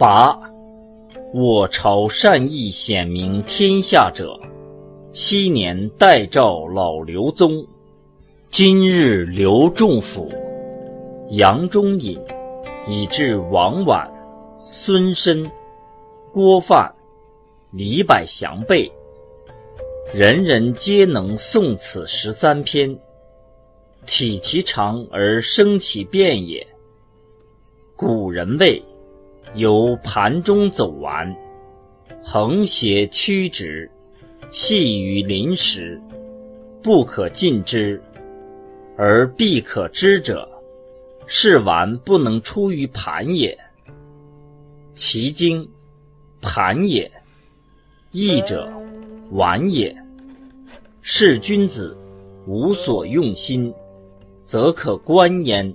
拔，我朝善意显明天下者，昔年代诏老刘宗，今日刘仲甫、杨忠隐，以至王婉、孙申、郭范、李百祥辈，人人皆能诵此十三篇，体其长而声其变也。古人谓。由盘中走完，横斜曲直，细于临时，不可尽之，而必可知者，是丸不能出于盘也。其经，盘也；义者，丸也。是君子无所用心，则可观焉。